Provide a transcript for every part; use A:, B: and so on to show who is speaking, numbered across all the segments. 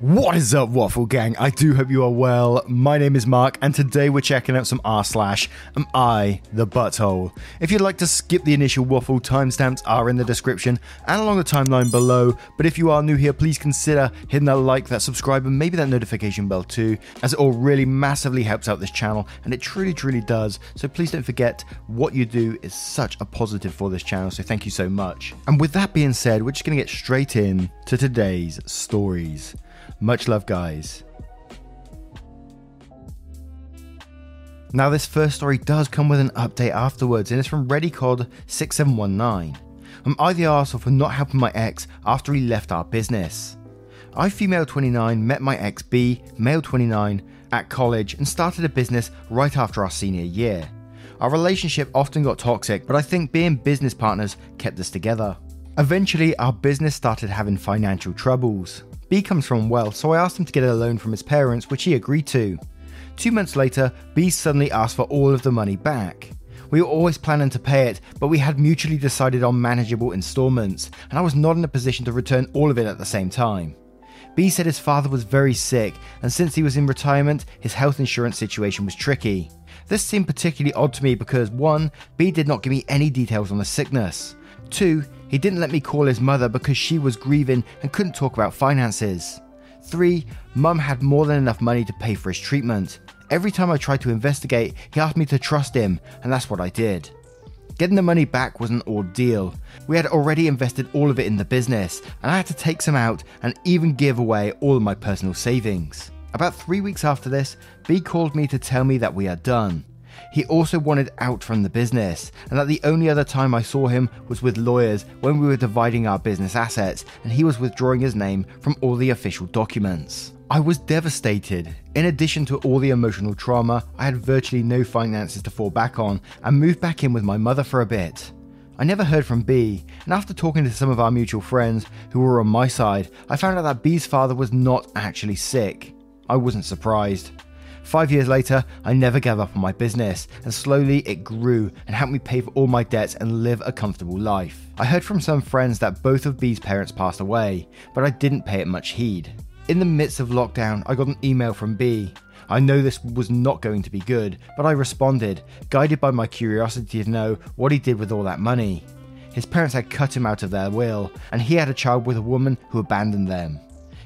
A: What is up, Waffle Gang? I do hope you are well. My name is Mark, and today we're checking out some r slash. Am I the butthole? If you'd like to skip the initial waffle, timestamps are in the description and along the timeline below. But if you are new here, please consider hitting that like, that subscribe, and maybe that notification bell too, as it all really massively helps out this channel, and it truly, truly does. So please don't forget what you do is such a positive for this channel. So thank you so much. And with that being said, we're just gonna get straight in to today's stories. Much love, guys. Now, this first story does come with an update afterwards, and it's from ReadyCod6719. I'm I the arsehole for not helping my ex after he left our business? I, female 29, met my ex B, male 29, at college and started a business right after our senior year. Our relationship often got toxic, but I think being business partners kept us together. Eventually, our business started having financial troubles. B comes from wealth, so I asked him to get a loan from his parents, which he agreed to. Two months later, B suddenly asked for all of the money back. We were always planning to pay it, but we had mutually decided on manageable installments, and I was not in a position to return all of it at the same time. B said his father was very sick, and since he was in retirement, his health insurance situation was tricky. This seemed particularly odd to me because 1. B did not give me any details on the sickness. 2. He didn't let me call his mother because she was grieving and couldn't talk about finances. 3. Mum had more than enough money to pay for his treatment. Every time I tried to investigate, he asked me to trust him, and that's what I did. Getting the money back was an ordeal. We had already invested all of it in the business, and I had to take some out and even give away all of my personal savings. About three weeks after this, B called me to tell me that we are done. He also wanted out from the business, and that the only other time I saw him was with lawyers when we were dividing our business assets, and he was withdrawing his name from all the official documents. I was devastated. In addition to all the emotional trauma, I had virtually no finances to fall back on and moved back in with my mother for a bit. I never heard from B, and after talking to some of our mutual friends who were on my side, I found out that B's father was not actually sick. I wasn't surprised. Five years later, I never gave up on my business, and slowly it grew and helped me pay for all my debts and live a comfortable life. I heard from some friends that both of B's parents passed away, but I didn't pay it much heed. In the midst of lockdown, I got an email from B. I know this was not going to be good, but I responded, guided by my curiosity to know what he did with all that money. His parents had cut him out of their will, and he had a child with a woman who abandoned them.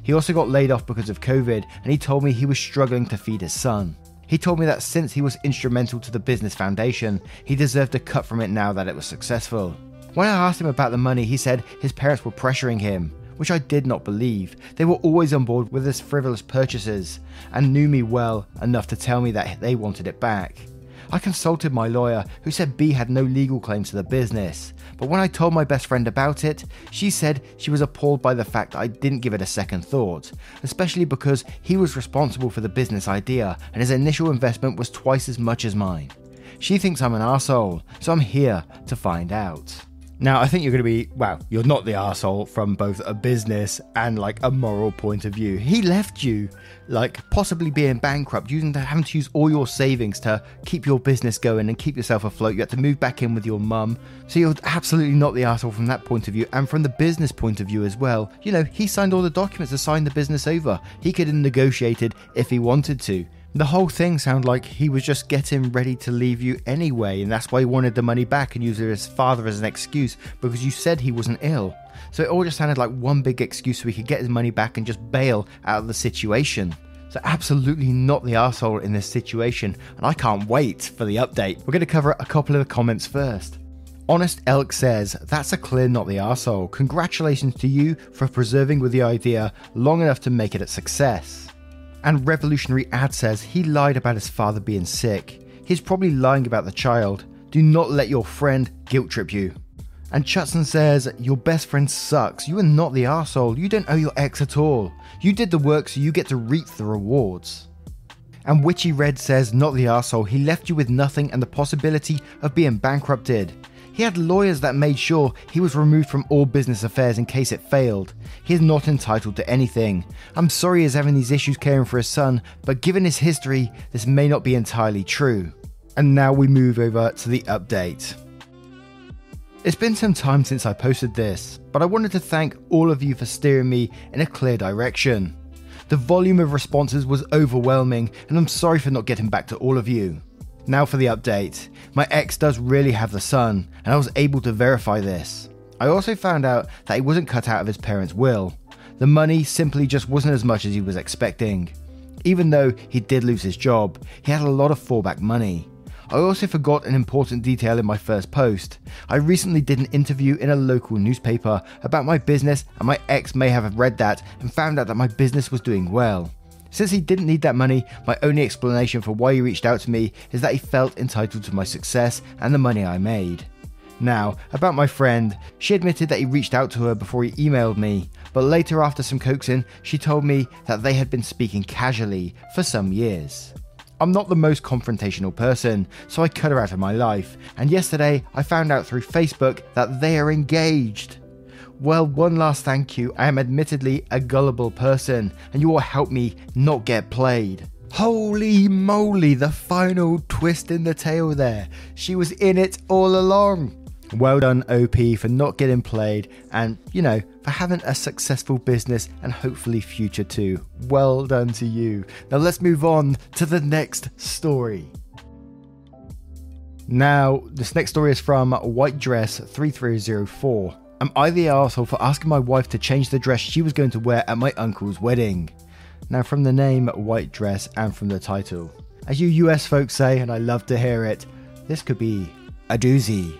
A: He also got laid off because of COVID, and he told me he was struggling to feed his son. He told me that since he was instrumental to the business foundation, he deserved a cut from it now that it was successful. When I asked him about the money, he said his parents were pressuring him, which I did not believe. They were always on board with his frivolous purchases and knew me well enough to tell me that they wanted it back. I consulted my lawyer, who said B had no legal claims to the business. But when I told my best friend about it, she said she was appalled by the fact I didn't give it a second thought, especially because he was responsible for the business idea and his initial investment was twice as much as mine. She thinks I'm an asshole, so I'm here to find out. Now, I think you're going to be, well, you're not the asshole from both a business and like a moral point of view. He left you, like possibly being bankrupt, using to having to use all your savings to keep your business going and keep yourself afloat. You had to move back in with your mum. So you're absolutely not the asshole from that point of view. And from the business point of view as well, you know, he signed all the documents to sign the business over. He could have negotiated if he wanted to. The whole thing sounded like he was just getting ready to leave you anyway, and that's why he wanted the money back and used his father as an excuse because you said he wasn't ill. So it all just sounded like one big excuse so he could get his money back and just bail out of the situation. So absolutely not the asshole in this situation, and I can't wait for the update. We're going to cover a couple of the comments first. Honest Elk says, That's a clear not the asshole. Congratulations to you for preserving with the idea long enough to make it a success. And Revolutionary Ad says he lied about his father being sick. He's probably lying about the child. Do not let your friend guilt trip you. And Chutson says, Your best friend sucks. You are not the asshole. You don't owe your ex at all. You did the work so you get to reap the rewards. And Witchy Red says, Not the asshole. He left you with nothing and the possibility of being bankrupted. He had lawyers that made sure he was removed from all business affairs in case it failed. He is not entitled to anything. I'm sorry he's having these issues caring for his son, but given his history, this may not be entirely true. And now we move over to the update. It's been some time since I posted this, but I wanted to thank all of you for steering me in a clear direction. The volume of responses was overwhelming, and I'm sorry for not getting back to all of you. Now for the update. My ex does really have the son, and I was able to verify this. I also found out that he wasn't cut out of his parents' will. The money simply just wasn't as much as he was expecting. Even though he did lose his job, he had a lot of fallback money. I also forgot an important detail in my first post. I recently did an interview in a local newspaper about my business, and my ex may have read that and found out that my business was doing well. Since he didn't need that money, my only explanation for why he reached out to me is that he felt entitled to my success and the money I made. Now, about my friend, she admitted that he reached out to her before he emailed me, but later, after some coaxing, she told me that they had been speaking casually for some years. I'm not the most confrontational person, so I cut her out of my life, and yesterday I found out through Facebook that they are engaged. Well, one last thank you. I am admittedly a gullible person, and you will help me not get played. Holy moly, the final twist in the tale there. She was in it all along. Well done, OP, for not getting played and, you know, for having a successful business and hopefully future too. Well done to you. Now let's move on to the next story. Now, this next story is from White Dress 3304. Am I the asshole for asking my wife to change the dress she was going to wear at my uncle's wedding? Now, from the name White Dress and from the title, as you US folks say, and I love to hear it, this could be a doozy.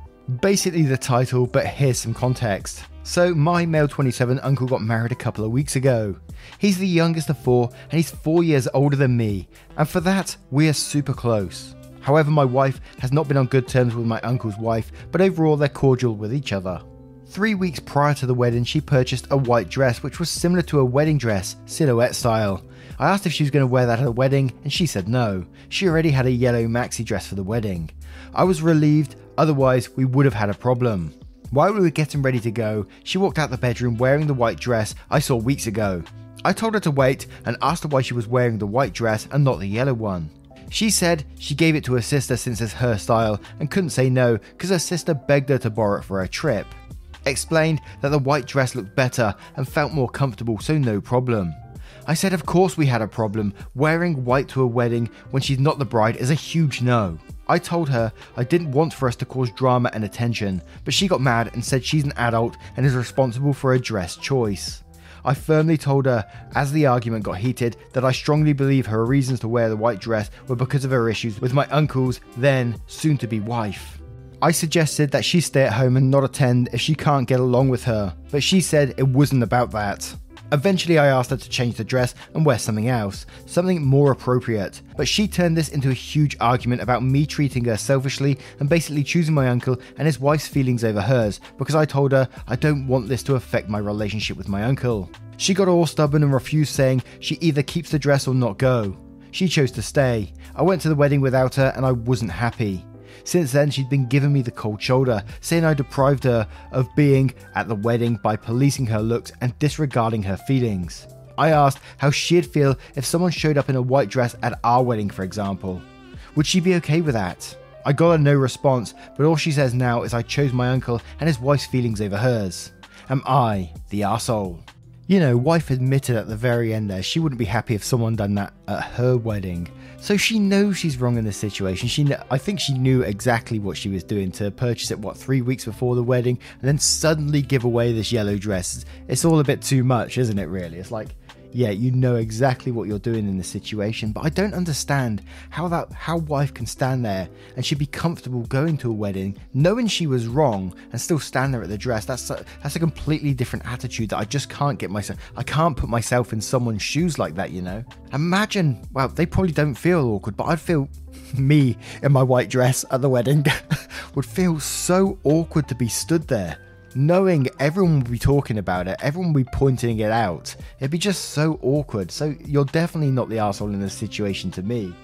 A: Basically, the title, but here's some context. So, my male 27 uncle got married a couple of weeks ago. He's the youngest of four, and he's four years older than me, and for that, we are super close. However, my wife has not been on good terms with my uncle's wife, but overall, they're cordial with each other. Three weeks prior to the wedding, she purchased a white dress which was similar to a wedding dress, silhouette style. I asked if she was going to wear that at a wedding, and she said no. She already had a yellow maxi dress for the wedding. I was relieved, otherwise, we would have had a problem. While we were getting ready to go, she walked out the bedroom wearing the white dress I saw weeks ago. I told her to wait and asked her why she was wearing the white dress and not the yellow one. She said she gave it to her sister since it's her style and couldn't say no because her sister begged her to borrow it for a trip. Explained that the white dress looked better and felt more comfortable, so no problem. I said, of course we had a problem. Wearing white to a wedding when she's not the bride is a huge no. I told her I didn't want for us to cause drama and attention, but she got mad and said she's an adult and is responsible for her dress choice. I firmly told her, as the argument got heated, that I strongly believe her reasons to wear the white dress were because of her issues with my uncle's then soon to be wife. I suggested that she stay at home and not attend if she can't get along with her, but she said it wasn't about that. Eventually, I asked her to change the dress and wear something else, something more appropriate. But she turned this into a huge argument about me treating her selfishly and basically choosing my uncle and his wife's feelings over hers because I told her I don't want this to affect my relationship with my uncle. She got all stubborn and refused, saying she either keeps the dress or not go. She chose to stay. I went to the wedding without her and I wasn't happy. Since then, she'd been giving me the cold shoulder, saying I deprived her of being at the wedding by policing her looks and disregarding her feelings. I asked how she'd feel if someone showed up in a white dress at our wedding, for example. Would she be okay with that? I got a no response, but all she says now is I chose my uncle and his wife's feelings over hers. Am I the asshole? You know, wife admitted at the very end there she wouldn't be happy if someone done that at her wedding. So she knows she's wrong in this situation. She, I think she knew exactly what she was doing to purchase it. What three weeks before the wedding, and then suddenly give away this yellow dress. It's all a bit too much, isn't it? Really, it's like yeah, you know exactly what you're doing in this situation, but I don't understand how that how wife can stand there and she'd be comfortable going to a wedding, knowing she was wrong, and still stand there at the dress. That's a, that's a completely different attitude that I just can't get myself. I can't put myself in someone's shoes like that. You know, imagine. Well, they probably don't feel awkward, but I'd feel me in my white dress at the wedding would feel so awkward to be stood there knowing everyone will be talking about it, everyone will be pointing it out. It'd be just so awkward. So you're definitely not the asshole in this situation to me.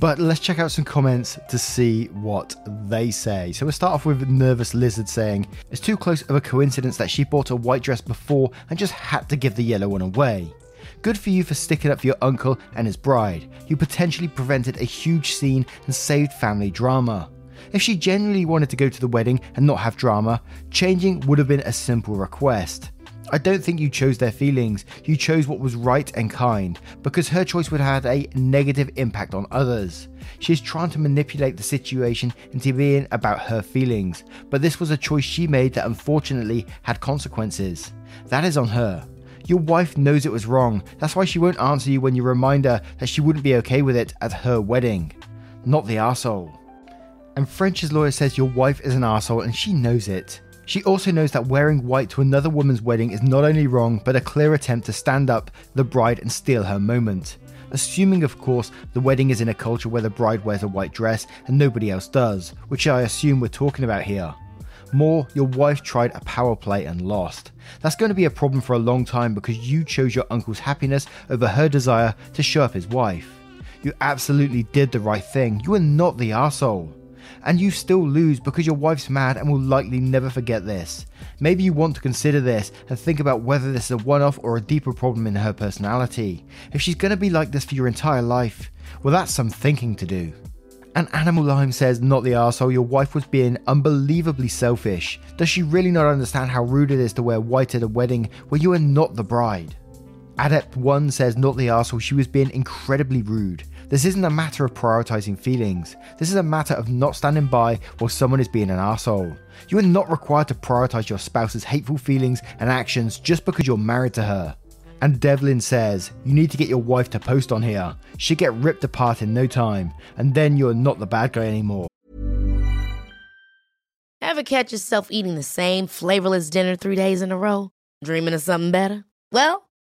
A: But let's check out some comments to see what they say. So we'll start off with Nervous Lizard saying, It's too close of a coincidence that she bought a white dress before and just had to give the yellow one away. Good for you for sticking up for your uncle and his bride. You potentially prevented a huge scene and saved family drama. If she genuinely wanted to go to the wedding and not have drama, changing would have been a simple request. I don't think you chose their feelings, you chose what was right and kind, because her choice would have had a negative impact on others. She is trying to manipulate the situation into being about her feelings, but this was a choice she made that unfortunately had consequences. That is on her. Your wife knows it was wrong, that's why she won't answer you when you remind her that she wouldn't be okay with it at her wedding. Not the asshole. And French's lawyer says your wife is an asshole and she knows it. She also knows that wearing white to another woman's wedding is not only wrong, but a clear attempt to stand up the bride and steal her moment. Assuming, of course, the wedding is in a culture where the bride wears a white dress and nobody else does, which I assume we're talking about here. More, your wife tried a power play and lost. That's going to be a problem for a long time because you chose your uncle's happiness over her desire to show up his wife. You absolutely did the right thing. You are not the asshole and you still lose because your wife's mad and will likely never forget this. Maybe you want to consider this and think about whether this is a one off or a deeper problem in her personality. If she's going to be like this for your entire life, well, that's some thinking to do. And Animal Lime says, not the arsehole, your wife was being unbelievably selfish. Does she really not understand how rude it is to wear white at a wedding where you are not the bride? Adept 1 says, not the arsehole, she was being incredibly rude. This isn't a matter of prioritizing feelings. This is a matter of not standing by while someone is being an asshole. You are not required to prioritize your spouse's hateful feelings and actions just because you're married to her. And Devlin says, You need to get your wife to post on here. She'll get ripped apart in no time, and then you're not the bad guy anymore.
B: Ever catch yourself eating the same flavorless dinner three days in a row? Dreaming of something better? Well,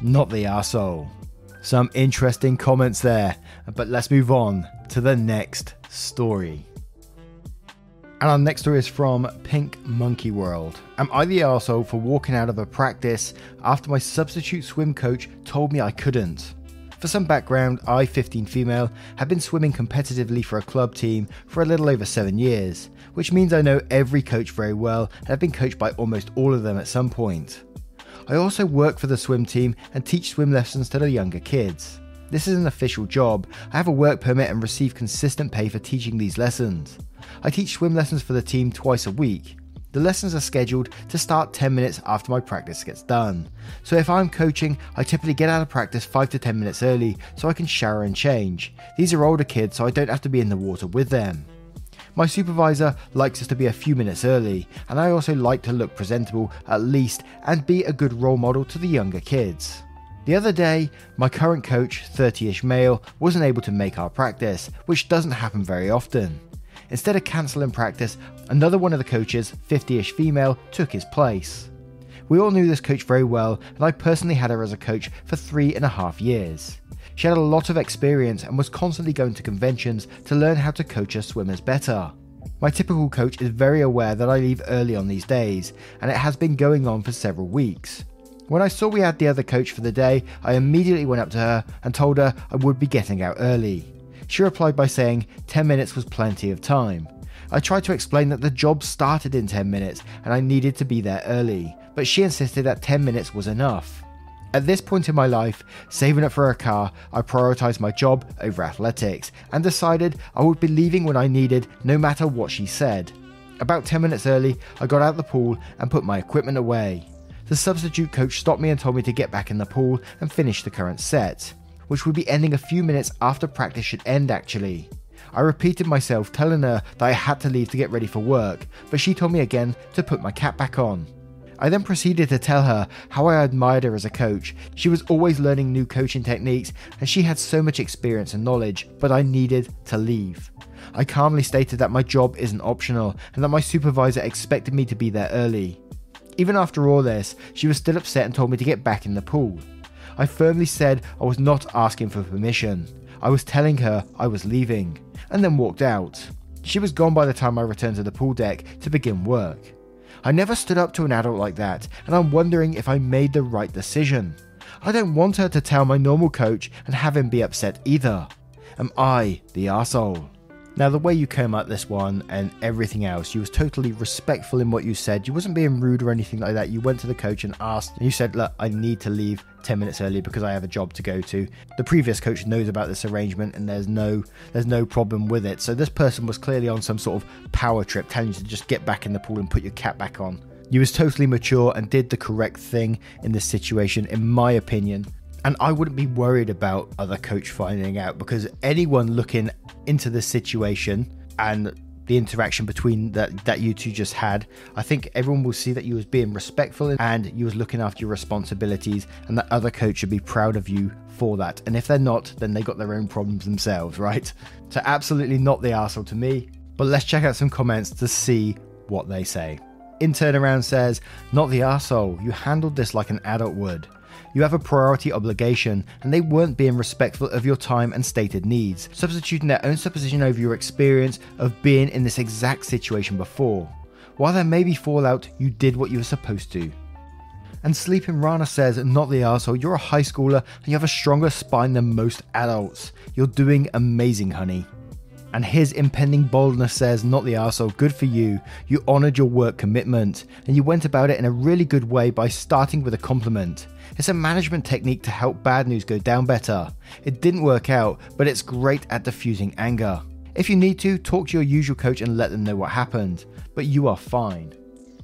A: Not the asshole. Some interesting comments there, but let's move on to the next story. And our next story is from Pink Monkey World. Am I the arsehole for walking out of a practice after my substitute swim coach told me I couldn't? For some background, I, 15 female, have been swimming competitively for a club team for a little over seven years, which means I know every coach very well and have been coached by almost all of them at some point. I also work for the swim team and teach swim lessons to the younger kids. This is an official job. I have a work permit and receive consistent pay for teaching these lessons. I teach swim lessons for the team twice a week. The lessons are scheduled to start 10 minutes after my practice gets done. So if I'm coaching, I typically get out of practice 5 to 10 minutes early so I can shower and change. These are older kids, so I don't have to be in the water with them. My supervisor likes us to be a few minutes early, and I also like to look presentable at least and be a good role model to the younger kids. The other day, my current coach, 30 ish male, wasn't able to make our practice, which doesn't happen very often. Instead of cancelling practice, another one of the coaches, 50 ish female, took his place. We all knew this coach very well, and I personally had her as a coach for three and a half years. She had a lot of experience and was constantly going to conventions to learn how to coach her swimmers better. My typical coach is very aware that I leave early on these days, and it has been going on for several weeks. When I saw we had the other coach for the day, I immediately went up to her and told her I would be getting out early. She replied by saying 10 minutes was plenty of time. I tried to explain that the job started in 10 minutes and I needed to be there early, but she insisted that 10 minutes was enough. At this point in my life, saving up for a car, I prioritised my job over athletics and decided I would be leaving when I needed, no matter what she said. About 10 minutes early, I got out of the pool and put my equipment away. The substitute coach stopped me and told me to get back in the pool and finish the current set, which would be ending a few minutes after practice should end actually. I repeated myself, telling her that I had to leave to get ready for work, but she told me again to put my cap back on. I then proceeded to tell her how I admired her as a coach. She was always learning new coaching techniques and she had so much experience and knowledge, but I needed to leave. I calmly stated that my job isn't optional and that my supervisor expected me to be there early. Even after all this, she was still upset and told me to get back in the pool. I firmly said I was not asking for permission. I was telling her I was leaving, and then walked out. She was gone by the time I returned to the pool deck to begin work. I never stood up to an adult like that, and I'm wondering if I made the right decision. I don't want her to tell my normal coach and have him be upset either. Am I the arsehole? Now, the way you came at this one and everything else, you was totally respectful in what you said. You wasn't being rude or anything like that. You went to the coach and asked, and you said, Look, I need to leave 10 minutes early because I have a job to go to. The previous coach knows about this arrangement and there's no there's no problem with it. So this person was clearly on some sort of power trip telling you to just get back in the pool and put your cap back on. You was totally mature and did the correct thing in this situation, in my opinion. And I wouldn't be worried about other coach finding out because anyone looking into this situation and the interaction between that that you two just had, I think everyone will see that you was being respectful and you was looking after your responsibilities, and that other coach should be proud of you for that. And if they're not, then they got their own problems themselves, right? So absolutely not the arsehole to me. But let's check out some comments to see what they say. In turnaround says, not the arsehole. You handled this like an adult would. You have a priority obligation, and they weren't being respectful of your time and stated needs, substituting their own supposition over your experience of being in this exact situation before. While there may be fallout, you did what you were supposed to. And Sleeping Rana says, Not the arsehole, you're a high schooler and you have a stronger spine than most adults. You're doing amazing, honey. And his impending boldness says, Not the arsehole, good for you. You honoured your work commitment, and you went about it in a really good way by starting with a compliment. It's a management technique to help bad news go down better. It didn't work out, but it's great at diffusing anger. If you need to, talk to your usual coach and let them know what happened, but you are fine.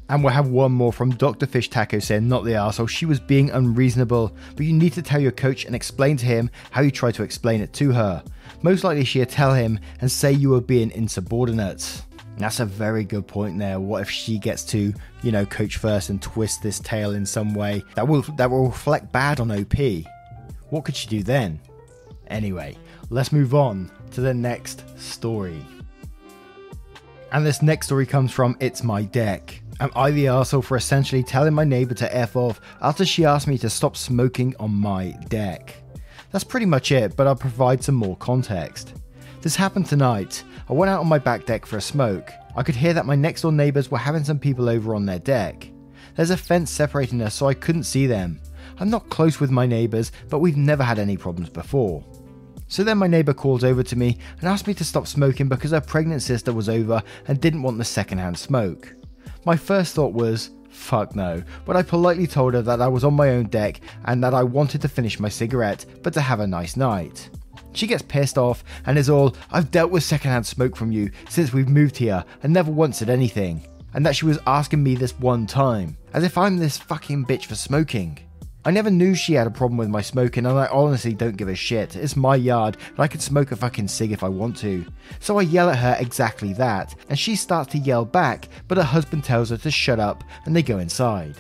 A: And we'll have one more from Dr. Fish Taco saying, Not the arsehole, she was being unreasonable, but you need to tell your coach and explain to him how you tried to explain it to her. Most likely she'll tell him and say you were being insubordinate. That's a very good point there. What if she gets to, you know, coach first and twist this tale in some way that will that will reflect bad on OP? What could she do then? Anyway, let's move on to the next story. And this next story comes from It's My Deck. Am I the arsehole for essentially telling my neighbour to F off after she asked me to stop smoking on my deck? That's pretty much it, but I'll provide some more context. This happened tonight. I went out on my back deck for a smoke. I could hear that my next door neighbours were having some people over on their deck. There's a fence separating us, so I couldn't see them. I'm not close with my neighbours, but we've never had any problems before. So then my neighbour called over to me and asked me to stop smoking because her pregnant sister was over and didn't want the secondhand smoke. My first thought was, fuck no, but I politely told her that I was on my own deck and that I wanted to finish my cigarette, but to have a nice night. She gets pissed off and is all, I've dealt with secondhand smoke from you since we've moved here and never once said anything. And that she was asking me this one time, as if I'm this fucking bitch for smoking. I never knew she had a problem with my smoking, and I honestly don't give a shit. It's my yard, and I can smoke a fucking cig if I want to. So I yell at her exactly that, and she starts to yell back, but her husband tells her to shut up, and they go inside.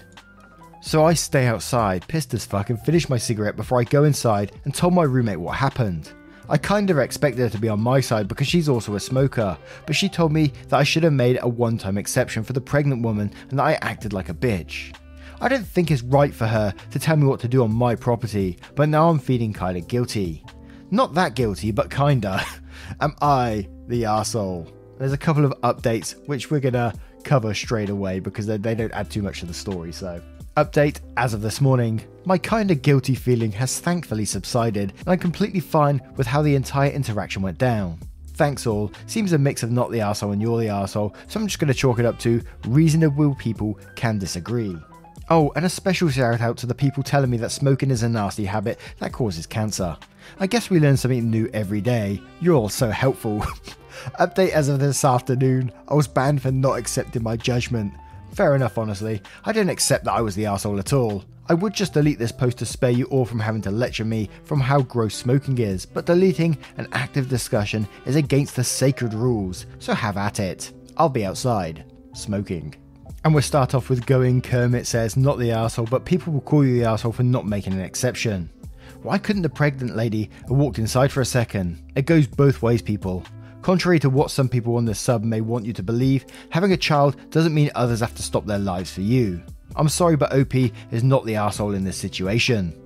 A: So I stay outside, pissed as fuck, and finish my cigarette before I go inside and told my roommate what happened. I kinda expected her to be on my side because she's also a smoker, but she told me that I should have made a one time exception for the pregnant woman and that I acted like a bitch. I don't think it's right for her to tell me what to do on my property, but now I'm feeling kinda guilty. Not that guilty, but kinda. Am I the arsehole? There's a couple of updates which we're gonna cover straight away because they don't add too much to the story, so. Update as of this morning. My kinda guilty feeling has thankfully subsided, and I'm completely fine with how the entire interaction went down. Thanks all. Seems a mix of not the arsehole and you're the arsehole, so I'm just gonna chalk it up to reasonable people can disagree. Oh, and a special shout out to the people telling me that smoking is a nasty habit that causes cancer. I guess we learn something new every day. You're all so helpful. Update as of this afternoon. I was banned for not accepting my judgment. Fair enough, honestly. I didn't accept that I was the asshole at all. I would just delete this post to spare you all from having to lecture me from how gross smoking is, but deleting an active discussion is against the sacred rules, so have at it. I'll be outside, smoking. And we'll start off with going Kermit says, not the asshole, but people will call you the asshole for not making an exception. Why couldn't the pregnant lady have walked inside for a second? It goes both ways, people. Contrary to what some people on this sub may want you to believe, having a child doesn't mean others have to stop their lives for you. I'm sorry, but OP is not the asshole in this situation.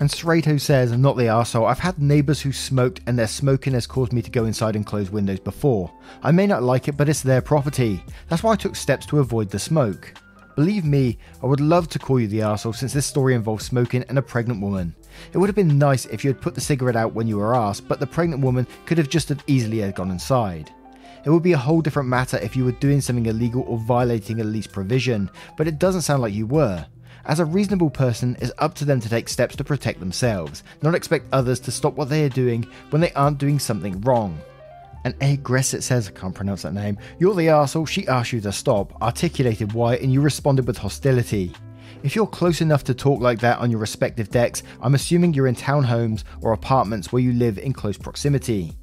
A: And Srato says, I'm not the asshole. I've had neighbours who smoked and their smoking has caused me to go inside and close windows before. I may not like it, but it's their property. That's why I took steps to avoid the smoke. Believe me, I would love to call you the asshole since this story involves smoking and a pregnant woman. It would have been nice if you had put the cigarette out when you were asked, but the pregnant woman could have just as easily gone inside. It would be a whole different matter if you were doing something illegal or violating a lease provision, but it doesn't sound like you were. As a reasonable person, it's up to them to take steps to protect themselves, not expect others to stop what they are doing when they aren't doing something wrong. And A. Gresset says, I can't pronounce that name, You're the arsehole, she asked you to stop, articulated why, and you responded with hostility. If you're close enough to talk like that on your respective decks, I'm assuming you're in townhomes or apartments where you live in close proximity.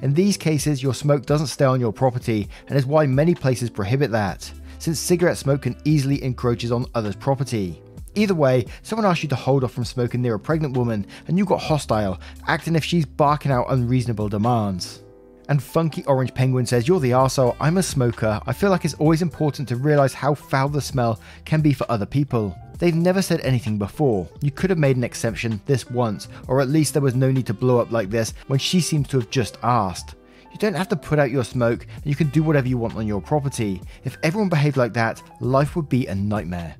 A: In these cases, your smoke doesn't stay on your property, and is why many places prohibit that, since cigarette smoke can easily encroaches on others' property. Either way, someone asked you to hold off from smoking near a pregnant woman, and you got hostile, acting if she's barking out unreasonable demands. And Funky Orange Penguin says, You're the arsehole, I'm a smoker. I feel like it's always important to realise how foul the smell can be for other people. They've never said anything before. You could have made an exception this once, or at least there was no need to blow up like this when she seems to have just asked. You don't have to put out your smoke, and you can do whatever you want on your property. If everyone behaved like that, life would be a nightmare.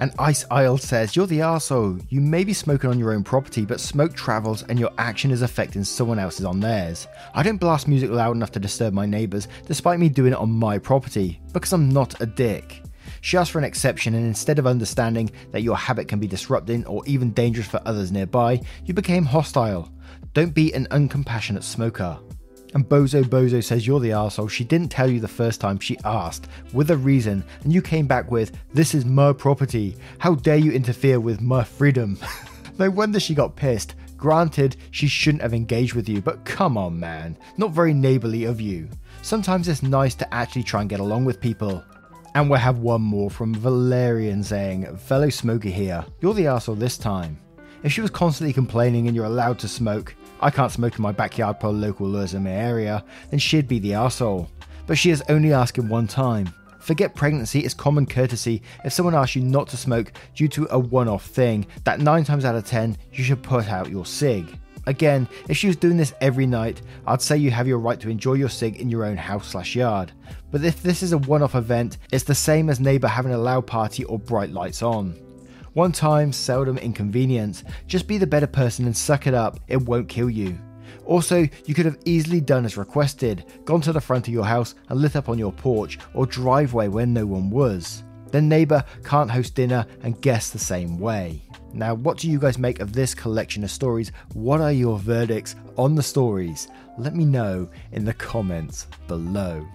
A: And Ice Isle says, You're the arsehole. You may be smoking on your own property, but smoke travels and your action is affecting someone else's on theirs. I don't blast music loud enough to disturb my neighbours, despite me doing it on my property, because I'm not a dick. She asked for an exception, and instead of understanding that your habit can be disrupting or even dangerous for others nearby, you became hostile. Don't be an uncompassionate smoker. And Bozo Bozo says you're the arsehole. She didn't tell you the first time she asked, with a reason, and you came back with, This is my property. How dare you interfere with my freedom? no wonder she got pissed. Granted, she shouldn't have engaged with you, but come on, man. Not very neighbourly of you. Sometimes it's nice to actually try and get along with people. And we'll have one more from Valerian saying, Fellow smoker here, you're the arsehole this time. If she was constantly complaining and you're allowed to smoke, I can't smoke in my backyard per local laws in my area, then she'd be the asshole. But she is only asking one time. Forget pregnancy is common courtesy if someone asks you not to smoke due to a one off thing, that 9 times out of 10 you should put out your cig. Again, if she was doing this every night, I'd say you have your right to enjoy your cig in your own house slash yard. But if this is a one off event, it's the same as neighbour having a loud party or bright lights on. One time, seldom inconvenience. Just be the better person and suck it up, it won't kill you. Also, you could have easily done as requested, gone to the front of your house and lit up on your porch or driveway where no one was. Then neighbour can't host dinner and guests the same way. Now, what do you guys make of this collection of stories? What are your verdicts on the stories? Let me know in the comments below.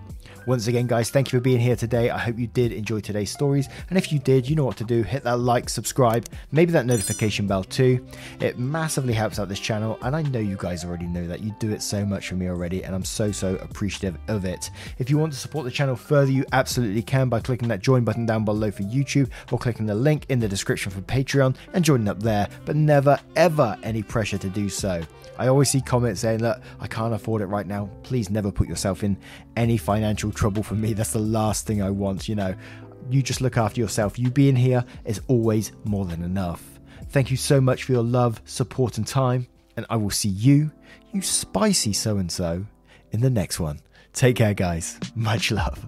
A: Once again, guys, thank you for being here today. I hope you did enjoy today's stories. And if you did, you know what to do. Hit that like, subscribe, maybe that notification bell too. It massively helps out this channel. And I know you guys already know that. You do it so much for me already. And I'm so, so appreciative of it. If you want to support the channel further, you absolutely can by clicking that join button down below for YouTube or clicking the link in the description for Patreon and joining up there. But never, ever any pressure to do so. I always see comments saying, Look, I can't afford it right now. Please never put yourself in any financial trouble for me. That's the last thing I want, you know. You just look after yourself. You being here is always more than enough. Thank you so much for your love, support, and time. and I will see you, you spicy so and so, in the next one. Take care, guys. Much love.